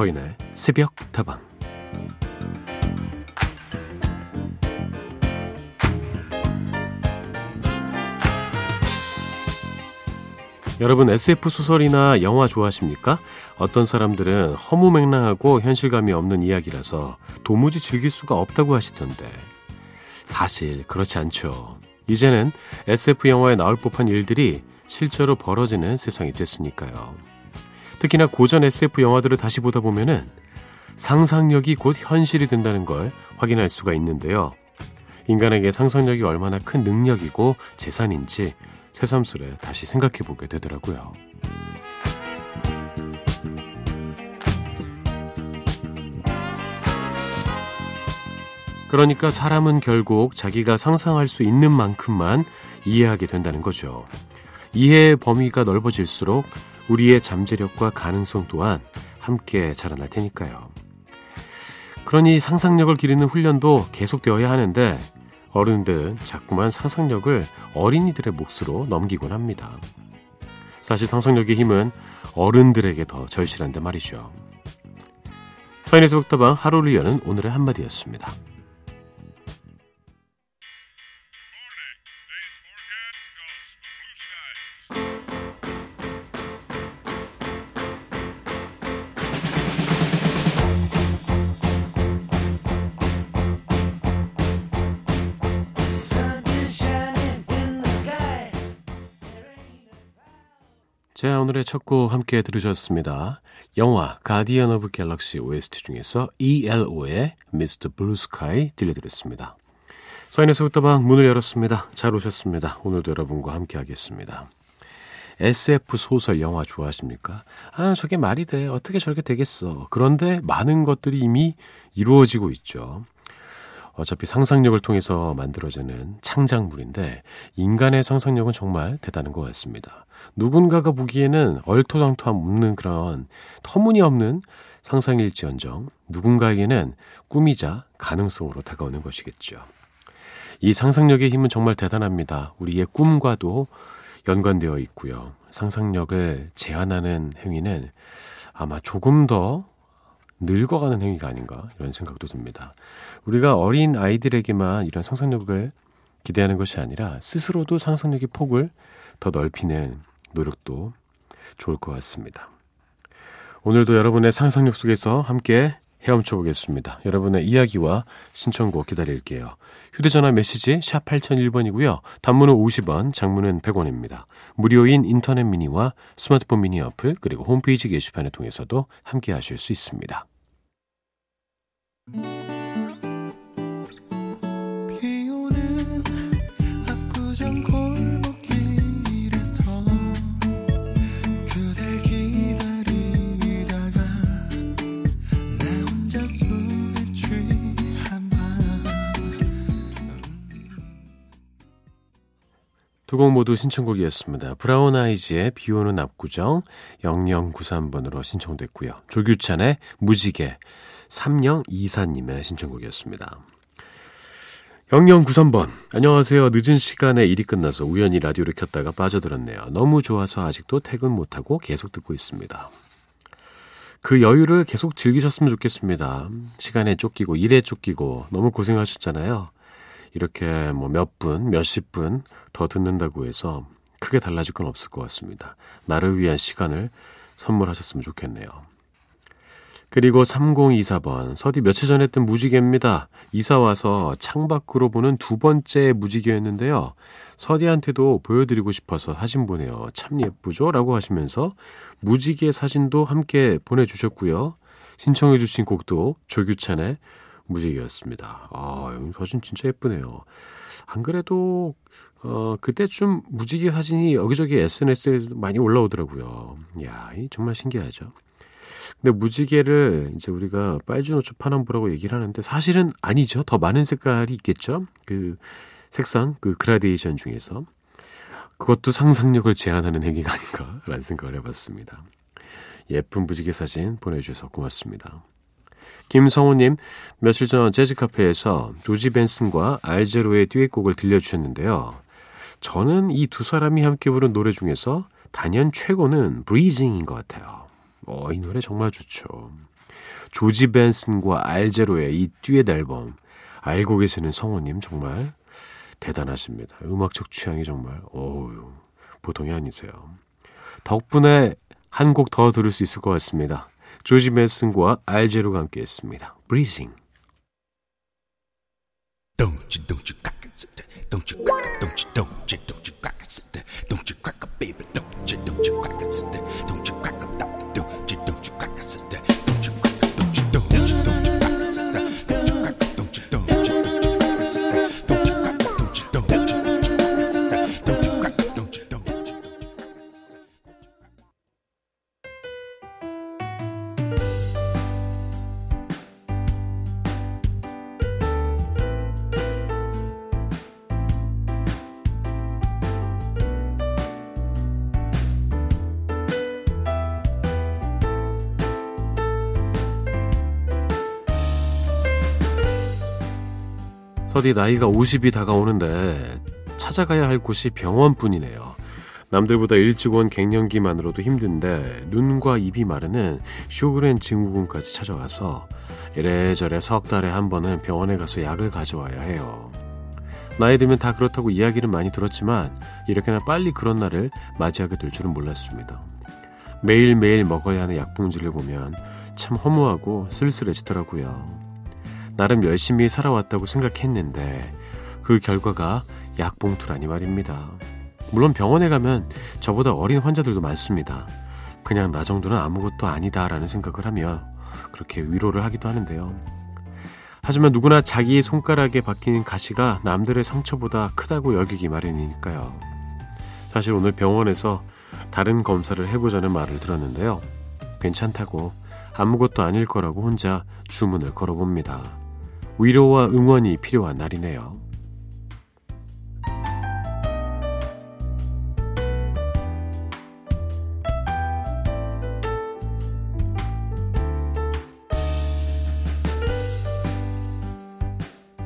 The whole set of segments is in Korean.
서인의 새벽 다방 여러분 SF 소설이나 영화 좋아하십니까? 어떤 사람들은 허무맹랑하고 현실감이 없는 이야기라서 도무지 즐길 수가 없다고 하시던데 사실 그렇지 않죠. 이제는 SF 영화에 나올 법한 일들이 실제로 벌어지는 세상이 됐으니까요. 특히나 고전 SF 영화들을 다시 보다 보면은 상상력이 곧 현실이 된다는 걸 확인할 수가 있는데요. 인간에게 상상력이 얼마나 큰 능력이고 재산인지 새삼스레 다시 생각해 보게 되더라고요. 그러니까 사람은 결국 자기가 상상할 수 있는 만큼만 이해하게 된다는 거죠. 이해의 범위가 넓어질수록 우리의 잠재력과 가능성 또한 함께 자라날 테니까요. 그러니 상상력을 기르는 훈련도 계속되어야 하는데 어른들은 자꾸만 상상력을 어린이들의 몫으로 넘기곤 합니다. 사실 상상력의 힘은 어른들에게 더 절실한데 말이죠. 서인에서 북다방 하루를 여는 오늘의 한마디였습니다. 자, 오늘의 첫 곡 함께 들으셨습니다. 영화 Guardian of Galaxy OST 중에서 ELO의 Mr. Blue Sky 들려드렸습니다. 서인의 새벽다방 문을 열었습니다. 잘 오셨습니다. 오늘도 여러분과 함께 하겠습니다. SF 소설 영화 좋아하십니까? 아, 저게 말이 돼. 어떻게 저렇게 되겠어. 그런데 많은 것들이 이미 이루어지고 있죠. 어차피 상상력을 통해서 만들어지는 창작물인데 인간의 상상력은 정말 대단한 것 같습니다. 누군가가 보기에는 얼토당토함 없는 그런 터무니없는 상상일지언정 누군가에게는 꿈이자 가능성으로 다가오는 것이겠죠. 이 상상력의 힘은 정말 대단합니다. 우리의 꿈과도 연관되어 있고요. 상상력을 제한하는 행위는 아마 조금 더 늙어가는 행위가 아닌가 이런 생각도 듭니다. 우리가 어린 아이들에게만 이런 상상력을 기대하는 것이 아니라 스스로도 상상력의 폭을 더 넓히는 노력도 좋을 것 같습니다. 오늘도 여러분의 상상력 속에서 함께 헤엄쳐 보겠습니다. 여러분의 이야기와 신청곡 기다릴게요. 휴대전화 메시지 샵 8001번이고요. 단문은 50원, 장문은 100원입니다. 무료인 인터넷 미니와 스마트폰 미니 어플 그리고 홈페이지 게시판을 통해서도 함께 하실 수 있습니다. 두곡 모두 신청곡이었습니다. 브라운 아이즈의 비 오는 압구정 0093번으로 신청됐고요. 조규찬의 무지개 3024님의 신청곡이었습니다. 0093번. 안녕하세요. 늦은 시간에 일이 끝나서 우연히 라디오를 켰다가 빠져들었네요. 너무 좋아서 아직도 퇴근 못하고 계속 듣고 있습니다. 그 여유를 계속 즐기셨으면 좋겠습니다. 시간에 쫓기고 일에 쫓기고 너무 고생하셨잖아요. 이렇게 뭐 몇 분, 몇십 분 더 듣는다고 해서 크게 달라질 건 없을 것 같습니다. 나를 위한 시간을 선물하셨으면 좋겠네요. 그리고 3024번, 서디 며칠 전에 했던 무지개입니다. 이사 와서 창밖으로 보는 두 번째 무지개였는데요. 서디한테도 보여드리고 싶어서 사진 보내요. 참 예쁘죠? 라고 하시면서 무지개 사진도 함께 보내주셨고요. 신청해주신 곡도 조규찬의 무지개였습니다. 아, 여기 사진 진짜 예쁘네요. 안 그래도, 어, 그때쯤 무지개 사진이 여기저기 SNS에 많이 올라오더라고요. 이야, 정말 신기하죠. 근데 무지개를 이제 우리가 빨주노초 파남보라고 얘기를 하는데 사실은 아니죠. 더 많은 색깔이 있겠죠. 그 색상, 그 그라데이션 중에서. 그것도 상상력을 제한하는 행위가 아닌가라는 생각을 해봤습니다. 예쁜 무지개 사진 보내주셔서 고맙습니다. 김성호님, 며칠 전 재즈카페에서 조지 벤슨과 알제로의 듀엣곡을 들려주셨는데요. 저는 이 두 사람이 함께 부른 노래 중에서 단연 최고는 브리징인 것 같아요. 어, 이 노래 정말 좋죠. 조지 벤슨과 알제로의 이 듀엣 앨범. 알고 계시는 성우님 정말 대단하십니다. 음악적 취향이 정말 어우 보통이 아니세요. 덕분에 한 곡 더 들을 수 있을 것 같습니다. 조지 벤슨과 알제로가. Breathing. You, don't you. 서디 나이가 50이 다가오는데 찾아가야 할 곳이 병원뿐이네요. 남들보다 일찍 온 갱년기만으로도 힘든데 눈과 입이 마르는 쇼그렌 증후군까지 찾아와서 이래저래 석 달에 한 번은 병원에 가서 약을 가져와야 해요. 나이 들면 다 그렇다고 이야기는 많이 들었지만 이렇게나 빨리 그런 날을 맞이하게 될 줄은 몰랐습니다. 매일매일 먹어야 하는 약봉지를 보면 참 허무하고 쓸쓸해지더라고요. 나름 열심히 살아왔다고 생각했는데 그 결과가 약봉투라니 말입니다. 물론 병원에 가면 저보다 어린 환자들도 많습니다. 그냥 나 정도는 아무것도 아니다라는 생각을 하며 그렇게 위로를 하기도 하는데요. 하지만 누구나 자기 손가락에 박히는 가시가 남들의 상처보다 크다고 여기기 마련이니까요. 사실 오늘 병원에서 다른 검사를 해보자는 말을 들었는데요. 괜찮다고 아무것도 아닐 거라고 혼자 주문을 걸어봅니다. 위로와 응원이 필요한 날이네요.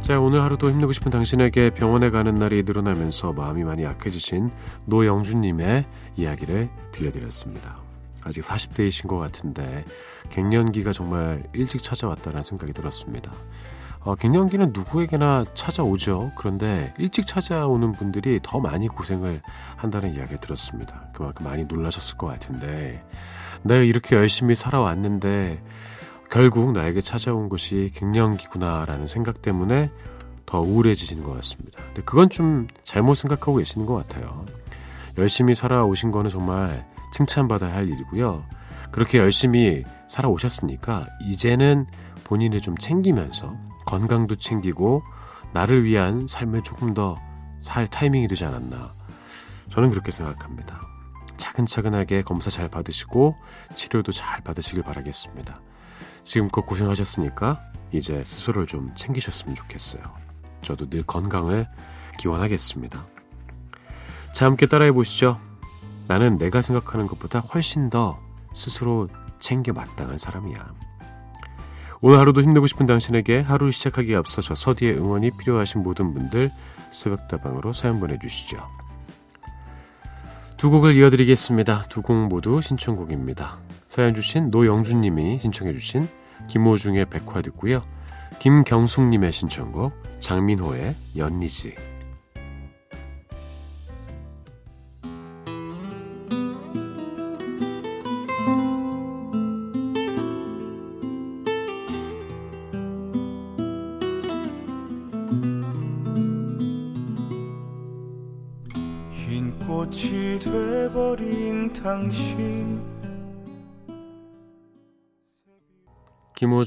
자, 오늘 하루도 힘내고 싶은 당신에게 병원에 가는 날이 늘어나면서 마음이 많이 약해지신 노영준님의 이야기를 들려드렸습니다. 아직 40대이신 것 같은데 갱년기가 정말 일찍 찾아왔다는 생각이 들었습니다. 어, 갱년기는 누구에게나 찾아오죠. 그런데 일찍 찾아오는 분들이 더 많이 고생을 한다는 이야기를 들었습니다. 그만큼 많이 놀라셨을 것 같은데 내가 이렇게 열심히 살아왔는데 결국 나에게 찾아온 것이 갱년기구나라는 생각 때문에 더 우울해지시는 것 같습니다. 근데 그건 좀 잘못 생각하고 계시는 것 같아요. 열심히 살아오신 거는 정말 칭찬받아야 할 일이고요. 그렇게 열심히 살아오셨으니까 이제는 본인을 좀 챙기면서 건강도 챙기고 나를 위한 삶을 조금 더 살 타이밍이 되지 않았나. 저는 그렇게 생각합니다. 차근차근하게 검사 잘 받으시고 치료도 잘 받으시길 바라겠습니다. 지금껏 고생하셨으니까 이제 스스로를 좀 챙기셨으면 좋겠어요. 저도 늘 건강을 기원하겠습니다. 자, 함께 따라해 보시죠. 나는 내가 생각하는 것보다 훨씬 더 스스로 챙겨 마땅한 사람이야. 오늘 하루도 힘내고 싶은 당신에게 하루 시작하기에 앞서 저 서디의 응원이 필요하신 모든 분들 새벽다방으로 사연 보내주시죠. 두 곡을 이어드리겠습니다. 두 곡 모두 신청곡입니다. 사연 주신 노영준님이 신청해주신 김호중의 백화 듣고요. 김경숙님의 신청곡 장민호의 연리지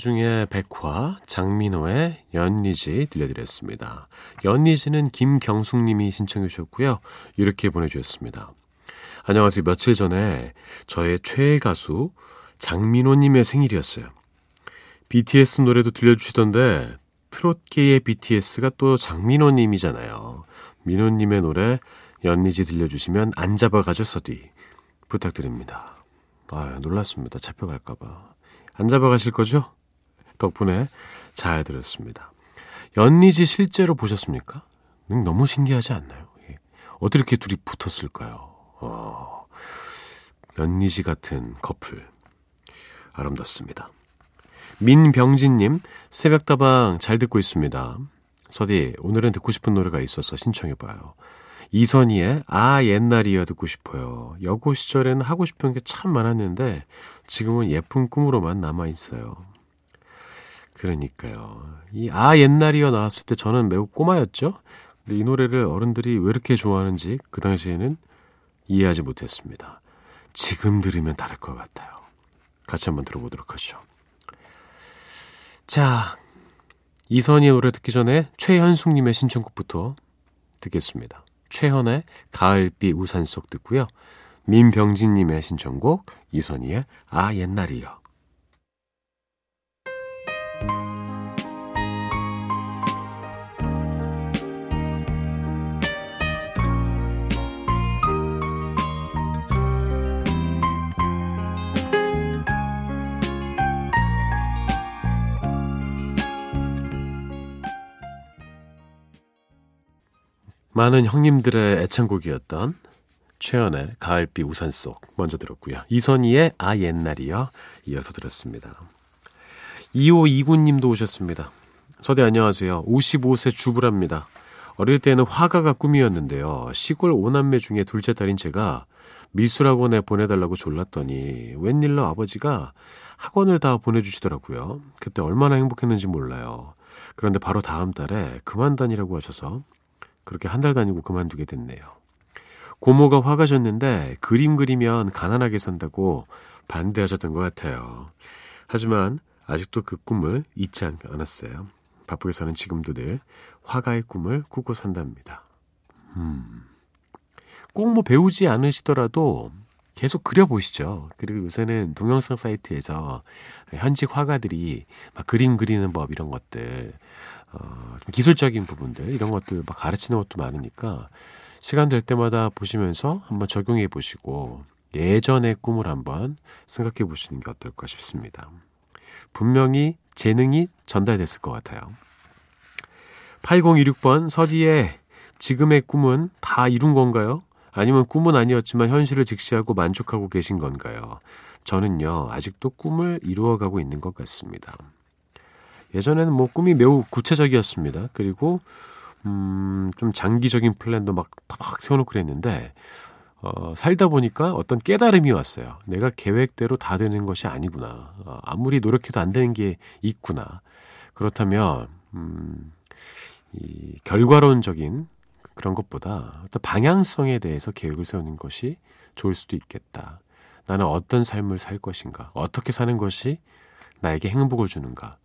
중의 백화, 장민호의 연리지 들려드렸습니다. 연리지는 김경숙님이 신청해 주셨고요. 이렇게 보내주셨습니다. 안녕하세요. 며칠 전에 저의 최애 가수 장민호님의 생일이었어요. BTS 노래도 들려주시던데 트롯계의 BTS가 또 장민호님이잖아요. 민호님의 노래 연리지 들려주시면 안 잡아가죠, 서디. 부탁드립니다. 아, 놀랐습니다. 잡혀갈까봐. 안 잡아가실 거죠? 덕분에 잘 들었습니다. 연리지 실제로 보셨습니까? 너무 신기하지 않나요? 예. 어떻게 이렇게 둘이 붙었을까요? 어, 연리지 같은 커플. 아름답습니다. 민병진님, 새벽다방 잘 듣고 있습니다. 서디, 오늘은 듣고 싶은 노래가 있어서 신청해봐요. 이선희의 아 옛날이여 듣고 싶어요. 여고 시절에는 하고 싶은 게 참 많았는데 지금은 예쁜 꿈으로만 남아있어요. 그러니까요. 이 아 옛날이여 나왔을 때 저는 매우 꼬마였죠. 근데 이 노래를 어른들이 왜 이렇게 좋아하는지 그 당시에는 이해하지 못했습니다. 지금 들으면 다를 것 같아요. 같이 한번 들어보도록 하죠. 자, 이선희의 노래 듣기 전에 최현숙님의 신청곡부터 듣겠습니다. 최현의 가을비 우산 속 듣고요. 민병진님의 신청곡 이선희의 아 옛날이요. 많은 형님들의 애창곡이었던 최연의 가을비 우산 속 먼저 들었고요. 이선희의 아 옛날이요 이어서 들었습니다. 2529님도 오셨습니다. 서대 안녕하세요. 55세 주부랍니다. 어릴 때는 화가가 꿈이었는데요. 시골 오남매 중에 둘째 딸인 제가 미술학원에 보내달라고 졸랐더니 웬일로 아버지가 학원을 다 보내주시더라고요. 그때 얼마나 행복했는지 몰라요. 그런데 바로 다음 달에 그만 다니라고 하셔서 그렇게 한 달 다니고 그만두게 됐네요. 고모가 화가 셨는데 그림 그리면 가난하게 산다고 반대하셨던 것 같아요. 하지만 아직도 그 꿈을 잊지 않았어요. 바쁘게 사는 지금도 늘 화가의 꿈을 꾸고 산답니다. 음. 꼭 뭐 배우지 않으시더라도 계속 그려보시죠. 그리고 요새는 동영상 사이트에서 현직 화가들이 막 그림 그리는 법 이런 것들 어, 좀 기술적인 부분들 이런 것들 막 가르치는 것도 많으니까 시간 될 때마다 보시면서 한번 적용해 보시고 예전의 꿈을 한번 생각해 보시는 게 어떨까 싶습니다. 분명히 재능이 전달됐을 것 같아요. 8026번 서디의 지금의 꿈은 다 이룬 건가요? 아니면 꿈은 아니었지만 현실을 직시하고 만족하고 계신 건가요? 저는요, 아직도 꿈을 이루어가고 있는 것 같습니다. 예전에는 뭐 꿈이 매우 구체적이었습니다. 그리고 음, 좀 장기적인 플랜도 막, 막 세워놓고 그랬는데, 어, 살다 보니까 어떤 깨달음이 왔어요. 내가 계획대로 다 되는 것이 아니구나. 어, 아무리 노력해도 안 되는 게 있구나. 그렇다면, 음, 이 결과론적인 그런 것보다 어떤 방향성에 대해서 계획을 세우는 것이 좋을 수도 있겠다. 나는 어떤 삶을 살 것인가? 어떻게 사는 것이 나에게 행복을 주는가?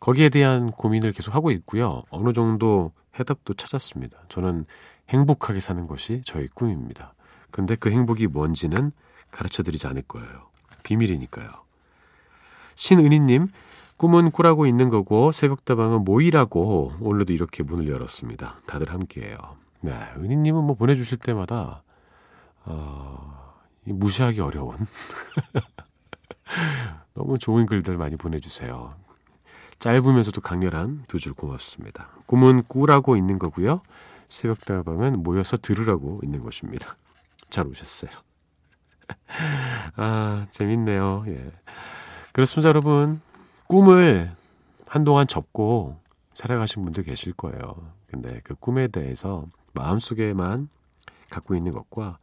거기에 대한 고민을 계속 하고 있고요. 어느 정도 해답도 찾았습니다. 저는 행복하게 사는 것이 저의 꿈입니다. 근데 그 행복이 뭔지는 가르쳐 드리지 않을 거예요. 비밀이니까요. 신은희님, 꿈은 꾸라고 있는 거고 새벽다방은 모이라고 오늘도 이렇게 문을 열었습니다. 다들 함께해요. 네, 은희님은 뭐 보내주실 때마다 어, 무시하기 어려운 너무 좋은 글들 많이 보내주세요. 짧으면서도 강렬한 두 줄 고맙습니다. 꿈은 꾸라고 있는 거고요. 새벽다방은 모여서 들으라고 있는 것입니다. 잘 오셨어요. 아, 재밌네요. 예. 그렇습니다, 여러분. 꿈을 한동안 접고 살아가신 분도 계실 거예요. 근데 그 꿈에 대해서 마음속에만 갖고 있는 것과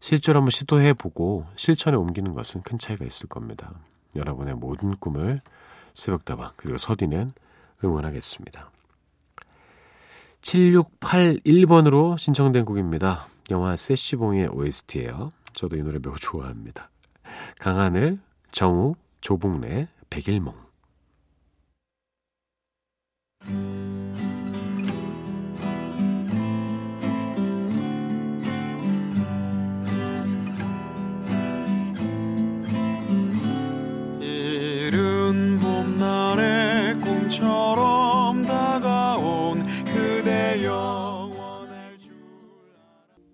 실제로 한번 시도해 보고 실천에 옮기는 것은 큰 차이가 있을 겁니다. 여러분의 모든 꿈을 새벽다방 그리고 서디는 응원하겠습니다. 7681번으로 신청된 곡입니다. 영화 세시봉의 OST예요. 저도 이 노래 매우 좋아합니다. 강하늘, 정우, 조봉래, 백일몽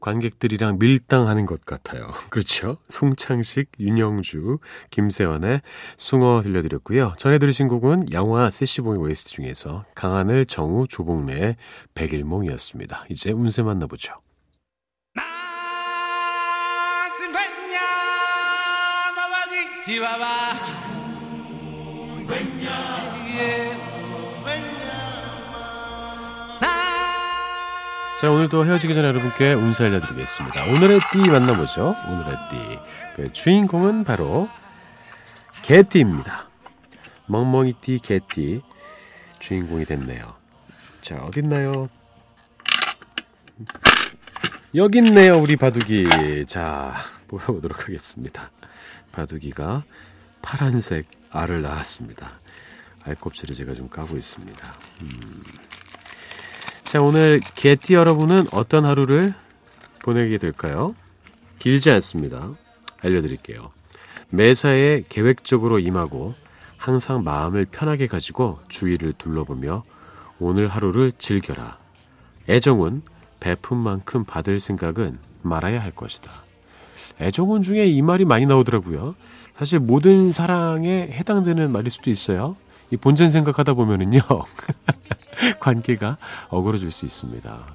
관객들이랑 밀당하는 것 같아요. 그렇죠? 송창식, 윤영주, 김세원의 숭어 들려드렸고요. 전해 들으신 곡은 영화 세시봉의 OST 중에서 강하늘, 정우, 조봉래의 백일몽이었습니다. 이제 운세 만나보죠. 자, 오늘도 헤어지기 전에 여러분께 운세 알려드리겠습니다. 오늘의 띠 만나보죠. 오늘의 띠. 그 주인공은 바로 개띠입니다. 멍멍이 띠, 개띠. 주인공이 됐네요. 자, 어딨나요? 여기 있네요, 우리 바둑이. 자, 보여보도록 하겠습니다. 바둑이가 파란색 알을 낳았습니다. 알껍질을 제가 좀 까고 있습니다. 음. 자, 오늘 개띠 여러분은 어떤 하루를 보내게 될까요? 길지 않습니다. 알려드릴게요. 매사에 계획적으로 임하고 항상 마음을 편하게 가지고 주위를 둘러보며 오늘 하루를 즐겨라. 애정은 베푼 만큼 받을 생각은 말아야 할 것이다. 애정은 중에 이 말이 많이 나오더라고요. 사실 모든 사랑에 해당되는 말일 수도 있어요. 이 본전 생각하다 보면은요. 관계가 어그러질 수 있습니다.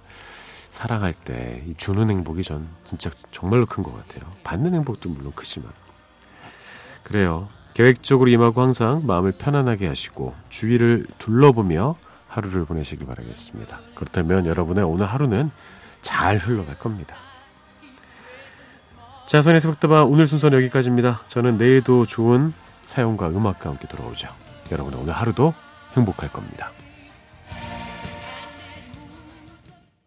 사랑할 때 주는 행복이 전 진짜 정말로 큰 것 같아요. 받는 행복도 물론 크지만. 그래요. 계획적으로 임하고 항상 마음을 편안하게 하시고 주위를 둘러보며 하루를 보내시기 바라겠습니다. 그렇다면 여러분의 오늘 하루는 잘 흘러갈 겁니다. 자, 선의 새벽다방 오늘 순서는 여기까지입니다. 저는 내일도 좋은 사연과 음악과 함께 돌아오죠. 여러분의 오늘 하루도 행복할 겁니다.